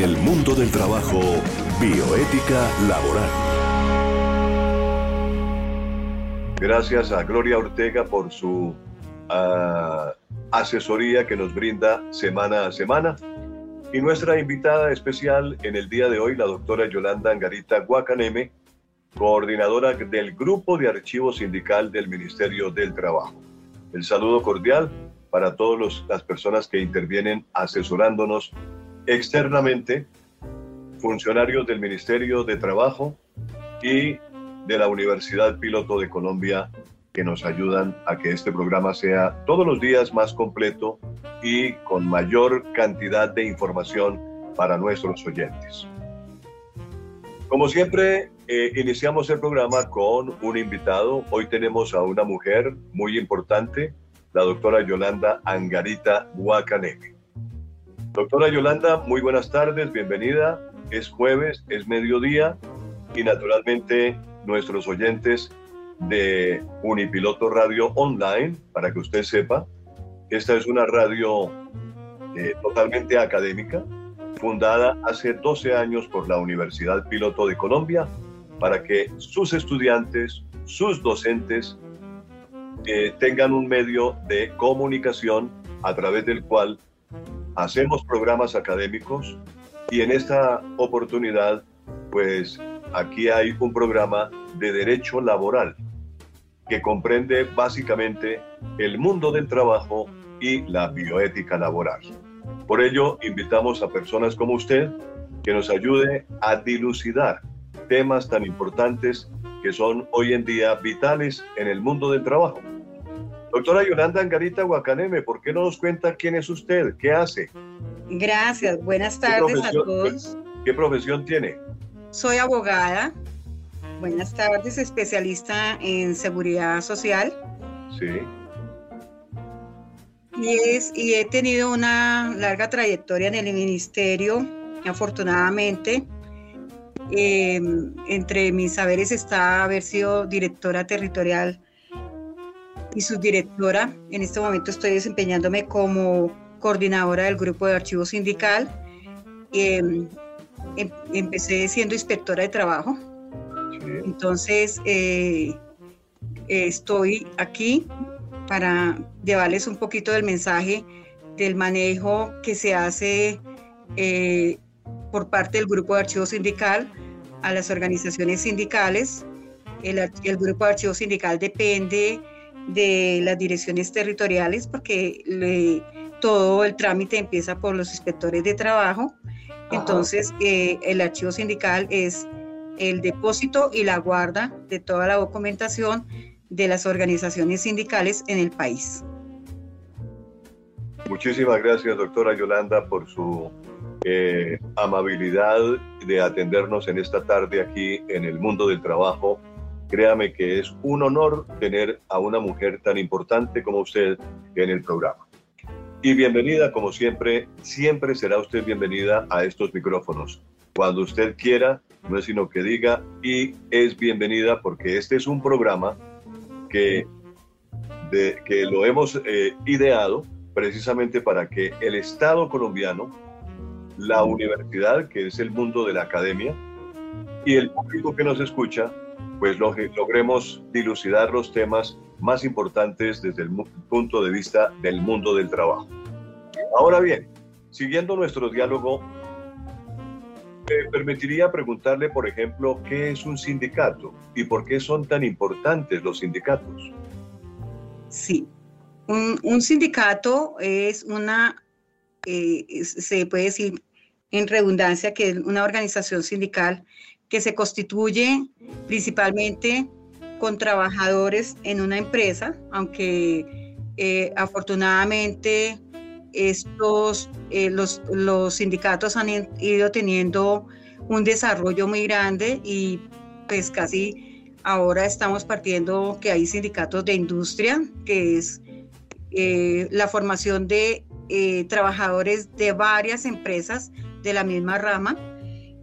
en el mundo del trabajo, bioética laboral. Gracias a Gloria Ortega por su ah, asesoría que nos brinda semana a semana. Y nuestra invitada especial en el día de hoy, la doctora Yolanda Angarita Guacaneme, coordinadora del Grupo de Archivo Sindical del Ministerio del Trabajo. El saludo cordial para todas las personas que intervienen asesorándonos externamente, funcionarios del Ministerio de Trabajo y de la Universidad Piloto de Colombia que nos ayudan a que este programa sea todos los días más completo y con mayor cantidad de información para nuestros oyentes. Como siempre, eh, iniciamos el programa con un invitado. Hoy tenemos a una mujer muy importante, la doctora Yolanda Angarita Huacaneme. Doctora Yolanda, muy buenas tardes, bienvenida. Es jueves, es mediodía y naturalmente nuestros oyentes de Unipiloto Radio Online, para que usted sepa, esta es una radio eh, totalmente académica, fundada hace 12 años por la Universidad Piloto de Colombia, para que sus estudiantes, sus docentes, eh, tengan un medio de comunicación a través del cual hacemos programas académicos y en esta oportunidad, pues aquí hay un programa de derecho laboral que comprende básicamente el mundo del trabajo y la bioética laboral. Por ello, invitamos a personas como usted que nos ayude a dilucidar temas tan importantes que son hoy en día vitales en el mundo del trabajo. Doctora Yolanda Angarita Guacaneme, ¿por qué no nos cuenta quién es usted? ¿Qué hace? Gracias, buenas tardes a todos. ¿Qué profesión tiene? Soy abogada. Buenas tardes, especialista en seguridad social. Sí. Y, es, y he tenido una larga trayectoria en el ministerio, afortunadamente. Em, entre mis saberes está haber sido directora territorial y subdirectora. En este momento estoy desempeñándome como coordinadora del grupo de archivo sindical. Em, empecé siendo inspectora de trabajo. Entonces, eh, estoy aquí para llevarles un poquito del mensaje del manejo que se hace eh, por parte del Grupo de Archivo Sindical a las organizaciones sindicales. El, el, Grupo de Archivo Sindical depende de las direcciones territoriales porque todo el trámite empieza por los inspectores de trabajo entonces, eh, el archivo sindical es el depósito y la guarda de toda la documentación de las organizaciones sindicales en el país. Muchísimas gracias, doctora Yolanda, por su eh, amabilidad de atendernos en esta tarde aquí en el mundo del trabajo. Créame que es un honor tener a una mujer tan importante como usted en el programa. Y bienvenida, como siempre, siempre será usted bienvenida a estos micrófonos. Cuando usted quiera, no es sino que diga y es bienvenida porque este es un programa que, que lo hemos eh, ideado precisamente para que el Estado colombiano, la universidad, que es el mundo de la academia, y el público que nos escucha, pues logremos dilucidar los temas más importantes desde el punto de vista del mundo del trabajo. Ahora bien, siguiendo nuestro diálogo, me permitiría preguntarle, por ejemplo, qué es un sindicato y por qué son tan importantes los sindicatos. Sí, un, sindicato es una, eh, se puede decir en redundancia, que es una organización sindical que se constituye principalmente con trabajadores en una empresa, aunque eh, afortunadamente estos, eh, los, los sindicatos han ido teniendo un desarrollo muy grande y pues casi ahora estamos partiendo que hay sindicatos de industria, que es eh, la formación de trabajadores de varias empresas de la misma rama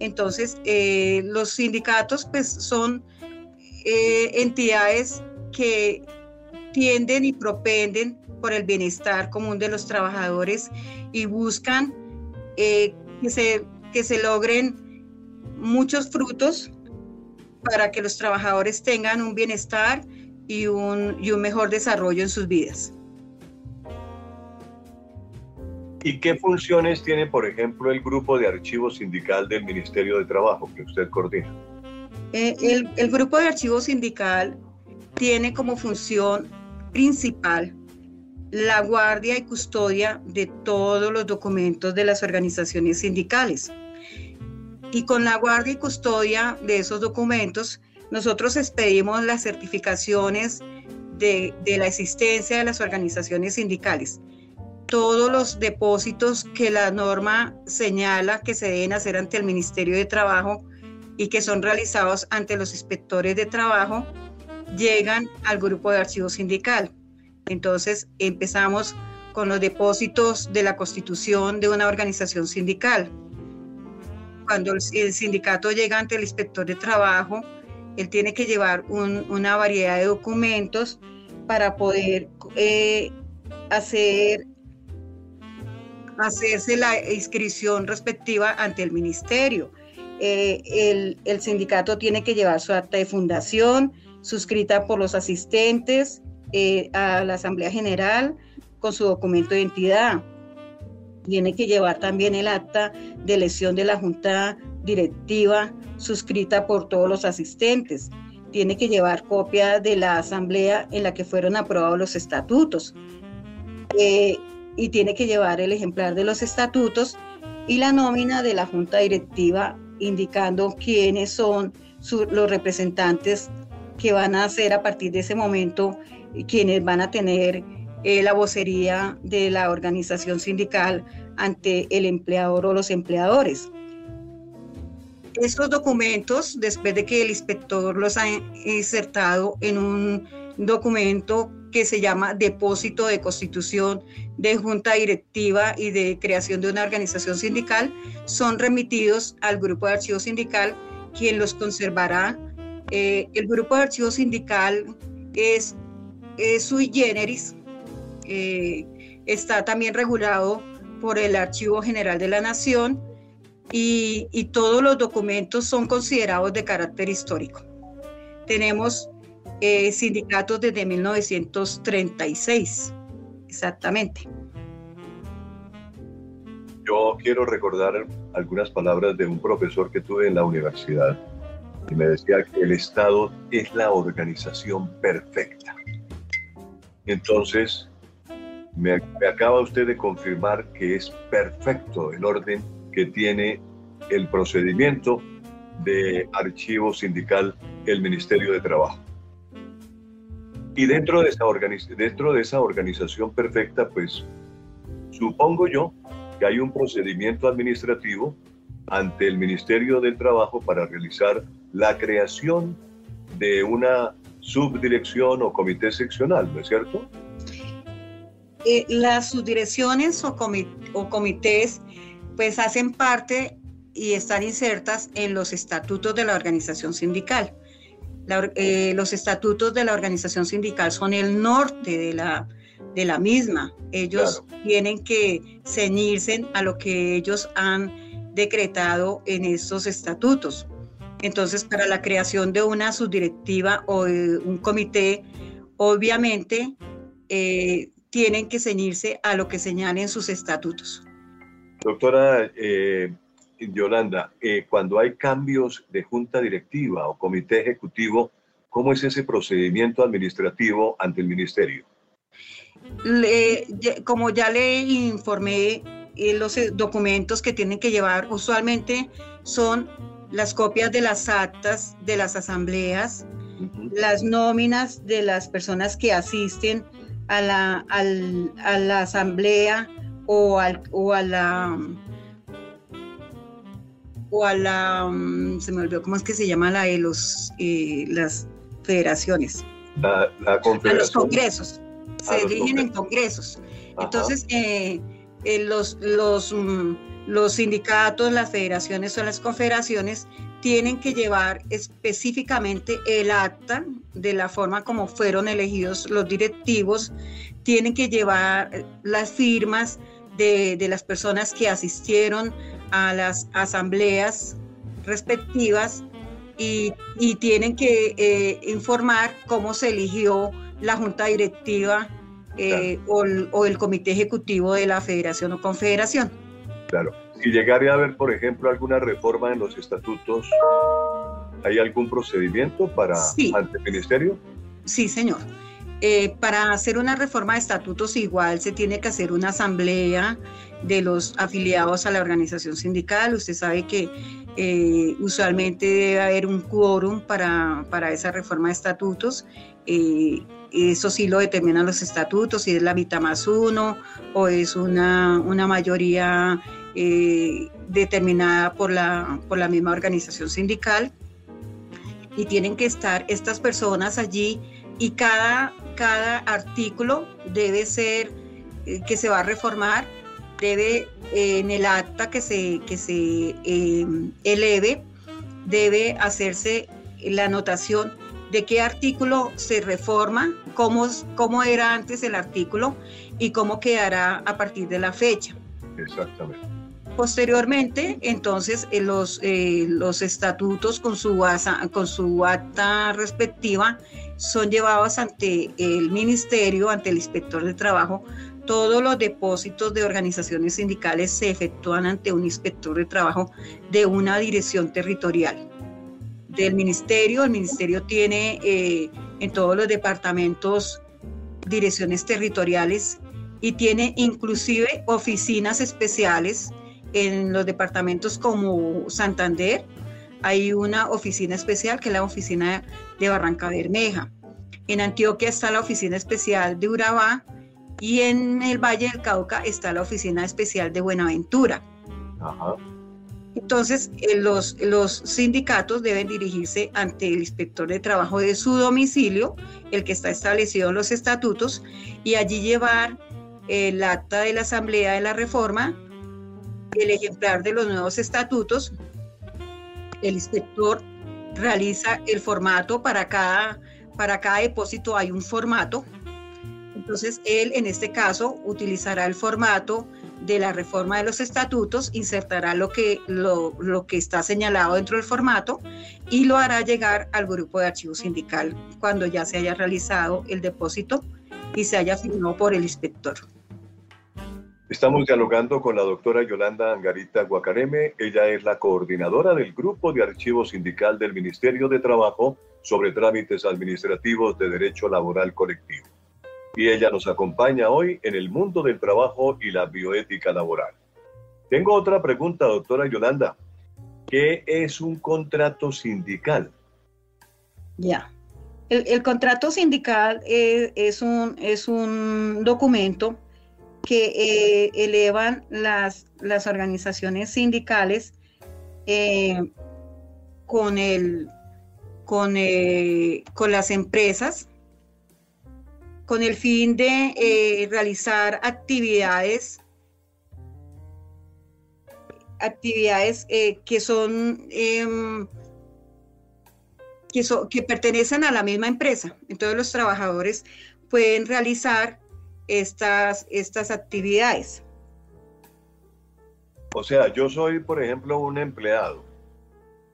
entonces, eh, los sindicatos pues son eh, entidades que tienden y propenden por el bienestar común de los trabajadores y buscan eh, que se que se logren muchos frutos para que los trabajadores tengan un bienestar y un, y un mejor desarrollo en sus vidas. ¿Y qué funciones tiene, por ejemplo, el grupo de archivo sindical del Ministerio de Trabajo que usted coordina? Eh, el, el, grupo de archivo sindical tiene como función principal la guardia y custodia de todos los documentos de las organizaciones sindicales. Y con la guardia y custodia de esos documentos, nosotros expedimos las certificaciones de, de la existencia de las organizaciones sindicales. Todos los depósitos que la norma señala que se deben hacer ante el Ministerio de Trabajo y que son realizados ante los inspectores de trabajo, llegan al grupo de archivo sindical. Entonces empezamos con los depósitos de la constitución de una organización sindical. Cuando el, sindicato llega ante el inspector de trabajo, él tiene que llevar una variedad de documentos para poder eh, hacer hacerse la inscripción respectiva ante el ministerio. Eh, el, el, sindicato tiene que llevar su acta de fundación, suscrita por los asistentes, eh, a la Asamblea General con su documento de identidad. Tiene que llevar también el acta de elección de la Junta Directiva suscrita por todos los asistentes. Tiene que llevar copia de la Asamblea en la que fueron aprobados los estatutos. Eh, y tiene que llevar el ejemplar de los estatutos y la nómina de la Junta Directiva indicando quiénes son los representantes que van a ser a partir de ese momento quienes van a tener eh, la vocería de la organización sindical ante el empleador o los empleadores. Estos documentos, después de que el inspector los ha insertado en un documento que se llama Depósito de Constitución de Junta Directiva y de Creación de una Organización Sindical, son remitidos al Grupo de Archivo Sindical, quien los conservará. Eh, el Grupo de Archivo Sindical es es sui generis, eh, está también regulado por el Archivo General de la Nación y, todos los documentos son considerados de carácter histórico. Tenemos eh, sindicatos desde 1936, exactamente. Yo quiero recordar algunas palabras de un profesor que tuve en la universidad y me decía que el Estado es la organización perfecta. Entonces, me, acaba usted de confirmar que es perfecto el orden que tiene el procedimiento de archivo sindical el Ministerio de Trabajo. Y dentro de esa, dentro de esa organización perfecta, pues supongo yo que hay un procedimiento administrativo ante el Ministerio del Trabajo para realizar la creación de una subdirección o comité seccional, ¿no es cierto? Eh, las subdirecciones o, o comités pues hacen parte y están insertas en los estatutos de la organización sindical. Eh, los estatutos de la organización sindical son el norte de la, de la misma. Ellos tienen que ceñirse a lo que ellos han decretado en esos estatutos. Entonces, para la creación de una subdirectiva o de un comité, obviamente eh, tienen que ceñirse a lo que señalen sus estatutos. Doctora eh, Yolanda, eh, cuando hay cambios de junta directiva o comité ejecutivo, ¿cómo es ese procedimiento administrativo ante el ministerio? como ya le informé, los documentos que tienen que llevar usualmente son las copias de las actas de las asambleas, las nóminas de las personas que asisten a la, a la asamblea o, al, o a la o a la mm, se me olvidó cómo es que se llama la de los eh, las federaciones la, a los congresos. Se dirigen en congresos. entonces eh, eh, los los mm, los sindicatos, las federaciones o las confederaciones tienen que llevar específicamente el acta de la forma como fueron elegidos los directivos, tienen que llevar las firmas de, las personas que asistieron a las asambleas respectivas y, tienen que eh, informar cómo se eligió la junta directiva eh, o, el comité ejecutivo de la federación o confederación. Claro. Si llegara a haber, por ejemplo, alguna reforma en los estatutos, ¿hay algún procedimiento para ante el ministerio? Sí, señor. Eh, para hacer una reforma de estatutos igual se tiene que hacer una asamblea de los afiliados a la organización sindical. Usted sabe que eh, usualmente debe haber un quórum para, para esa reforma de estatutos. Eh, eso sí lo determinan los estatutos, si es la mitad más uno o es una, una mayoría determinada por la, por la misma organización sindical. Y tienen que estar estas personas allí y cada, cada artículo debe ser, eh, que se va a reformar, debe eh, en el acta que se, que se em, eleve, debe hacerse la anotación de qué artículo se reforma, cómo, cómo era antes el artículo y cómo quedará a partir de la fecha. Exactamente. Posteriormente, entonces, eh, los, los estatutos con su, con su acta respectiva son llevados ante el ministerio, ante el inspector de trabajo. Todos los depósitos de organizaciones sindicales se efectúan ante un inspector de trabajo de una dirección territorial del ministerio. El ministerio tiene eh, en todos los departamentos direcciones territoriales y tiene inclusive oficinas especiales en los departamentos como Santander, hay una oficina especial que es la oficina de Barranca Bermeja. En Antioquia está la oficina especial de Urabá y en el Valle del Cauca está la oficina especial de Buenaventura. Entonces, eh, los, los sindicatos deben dirigirse ante el inspector de trabajo de su domicilio, el que está establecido en los estatutos, y allí llevar el acta de la Asamblea de la Reforma, el ejemplar de los nuevos estatutos, el inspector realiza el formato para cada, para cada depósito hay un formato. Entonces, él en este caso utilizará el formato de la reforma de los estatutos, insertará lo que, lo, lo, que está señalado dentro del formato y lo hará llegar al grupo de archivo sindical cuando ya se haya realizado el depósito y se haya firmado por el inspector. Estamos dialogando con la doctora Yolanda Angarita Guacareme. Ella es la coordinadora del Grupo de Archivo Sindical del Ministerio de Trabajo sobre trámites administrativos de derecho laboral colectivo. Y ella nos acompaña hoy en el mundo del trabajo y la bioética laboral. Tengo otra pregunta, doctora Yolanda. ¿Qué es un contrato sindical? Ya. El, contrato sindical es, un, es un documento que eh, elevan las, las, organizaciones sindicales eh, con, el, con, eh, con las empresas con el fin de realizar actividades actividades que son em, que, que pertenecen a la misma empresa. Entonces los trabajadores pueden realizar estas, estas actividades. O sea, yo soy, por ejemplo, un empleado.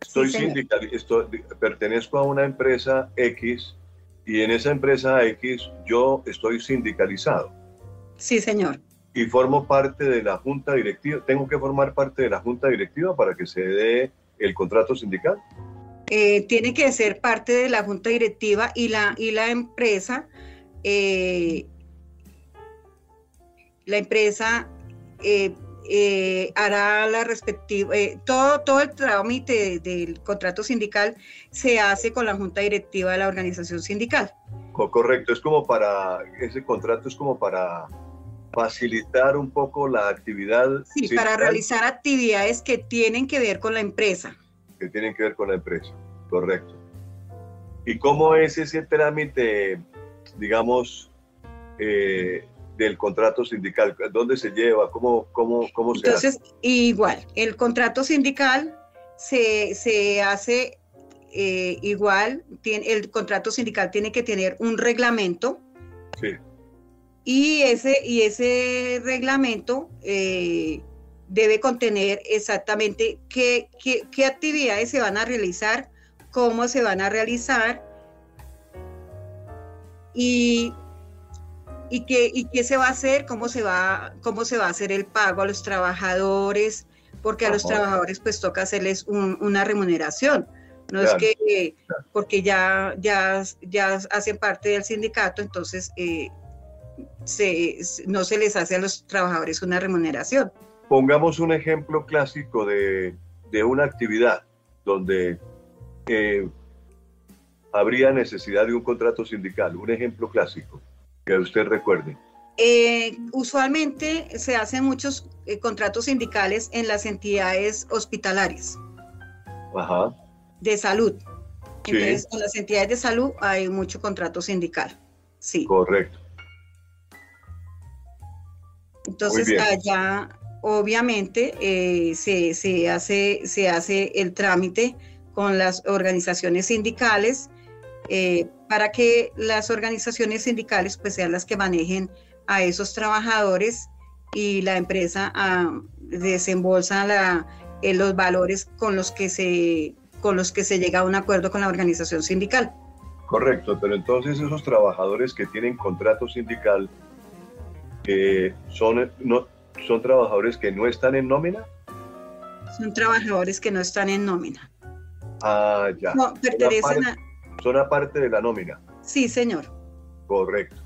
Estoy sindical, pertenezco a una empresa X y en esa empresa X yo estoy sindicalizado. Sí, señor. Y formo parte de la junta directiva. ¿Tengo que formar parte de la junta directiva para que se dé el contrato sindical? Eh, tiene que ser parte de la junta directiva y la, y la empresa eh, la empresa eh, eh, hará la respectiva, eh, todo, todo el trámite del contrato sindical se hace con la junta directiva de la organización sindical. Correcto, es como para, ese contrato es como para facilitar un poco la actividad. Sí, para realizar actividades que tienen que ver con la empresa. Que tienen que ver con la empresa, correcto. ¿Y cómo es ese trámite, digamos, eh, del contrato sindical? ¿Dónde se lleva? ¿Cómo, cómo, cómo se Entonces, igual, el contrato sindical se, se hace eh, igual, tiene, el contrato sindical tiene que tener un reglamento. Sí. Y ese, y ese reglamento eh, debe contener exactamente qué, qué, actividades se van a realizar, cómo se van a realizar y, y, qué, y qué se va a hacer, cómo se va, cómo se va a hacer el pago a los trabajadores, porque a los trabajadores pues toca hacerles una remuneración. No es que porque ya, ya, ya hacen parte del sindicato, entonces eh, no se les hace a los trabajadores una remuneración. Pongamos un ejemplo clásico de, una actividad donde eh, habría necesidad de un contrato sindical, un ejemplo clásico que usted recuerde. Eh, usualmente se hacen muchos contratos sindicales en las entidades hospitalarias. Ajá de salud. Entonces, en las entidades de salud hay mucho contrato sindical. Sí. Correcto. Entonces, allá obviamente eh, se, hace, se hace el trámite con las organizaciones sindicales eh, para que las organizaciones sindicales pues sean las que manejen a esos trabajadores y la empresa ah, desembolsa la, eh, los valores con los que se con los que se llega a un acuerdo con la organización sindical. Correcto, pero entonces esos trabajadores que tienen contrato sindical que son, no, son trabajadores que no están en nómina. Son trabajadores que no están en nómina. Ah, ya. No, pertenecen a... Son aparte de la nómina. Sí, señor. Correcto.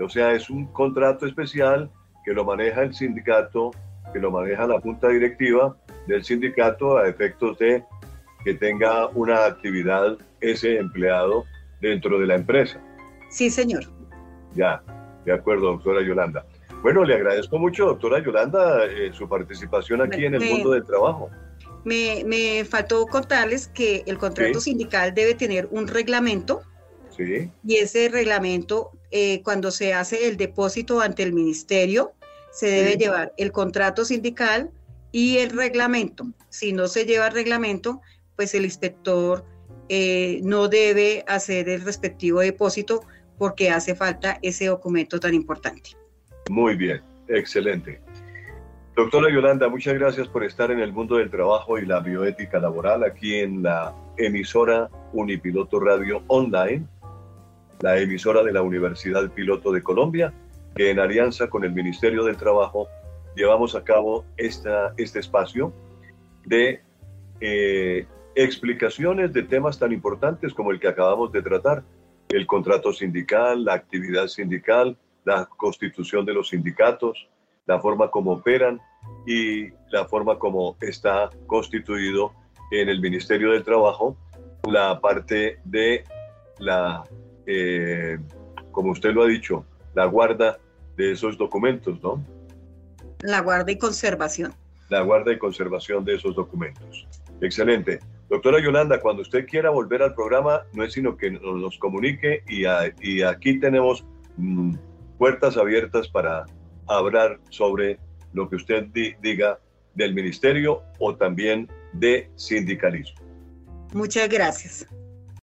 O sea, es un contrato especial que lo maneja el sindicato, que lo maneja la junta directiva del sindicato a efectos de que tenga una actividad ese empleado dentro de la empresa. Sí, señor. Ya, de acuerdo, doctora Yolanda. Bueno, le agradezco mucho, doctora Yolanda, eh, su participación aquí en el mundo del trabajo. Me, me, faltó contarles que el contrato sindical debe tener un reglamento. Sí. Y ese reglamento, eh, cuando se hace el depósito ante el ministerio, se debe llevar el contrato sindical y el reglamento. Si no se lleva el reglamento, pues el inspector eh, no debe hacer el respectivo depósito porque hace falta ese documento tan importante. Muy bien, excelente. Doctora Yolanda, muchas gracias por estar en el mundo del trabajo y la bioética laboral aquí en la emisora Unipiloto Radio Online, la emisora de la Universidad Piloto de Colombia, que en alianza con el Ministerio del Trabajo llevamos a cabo esta, este espacio de eh, explicaciones de temas tan importantes como el que acabamos de tratar, el contrato sindical, la actividad sindical, la constitución de los sindicatos, la forma como operan y la forma como está constituido en el Ministerio del Trabajo la parte de la, eh, como usted lo ha dicho, la guarda de esos documentos, ¿no? La guarda y conservación. La guarda y conservación de esos documentos. Excelente. Doctora Yolanda, cuando usted quiera volver al programa, no es sino que nos comunique y, aquí tenemos mm, puertas abiertas para hablar sobre lo que usted diga del ministerio o también de sindicalismo. Muchas gracias.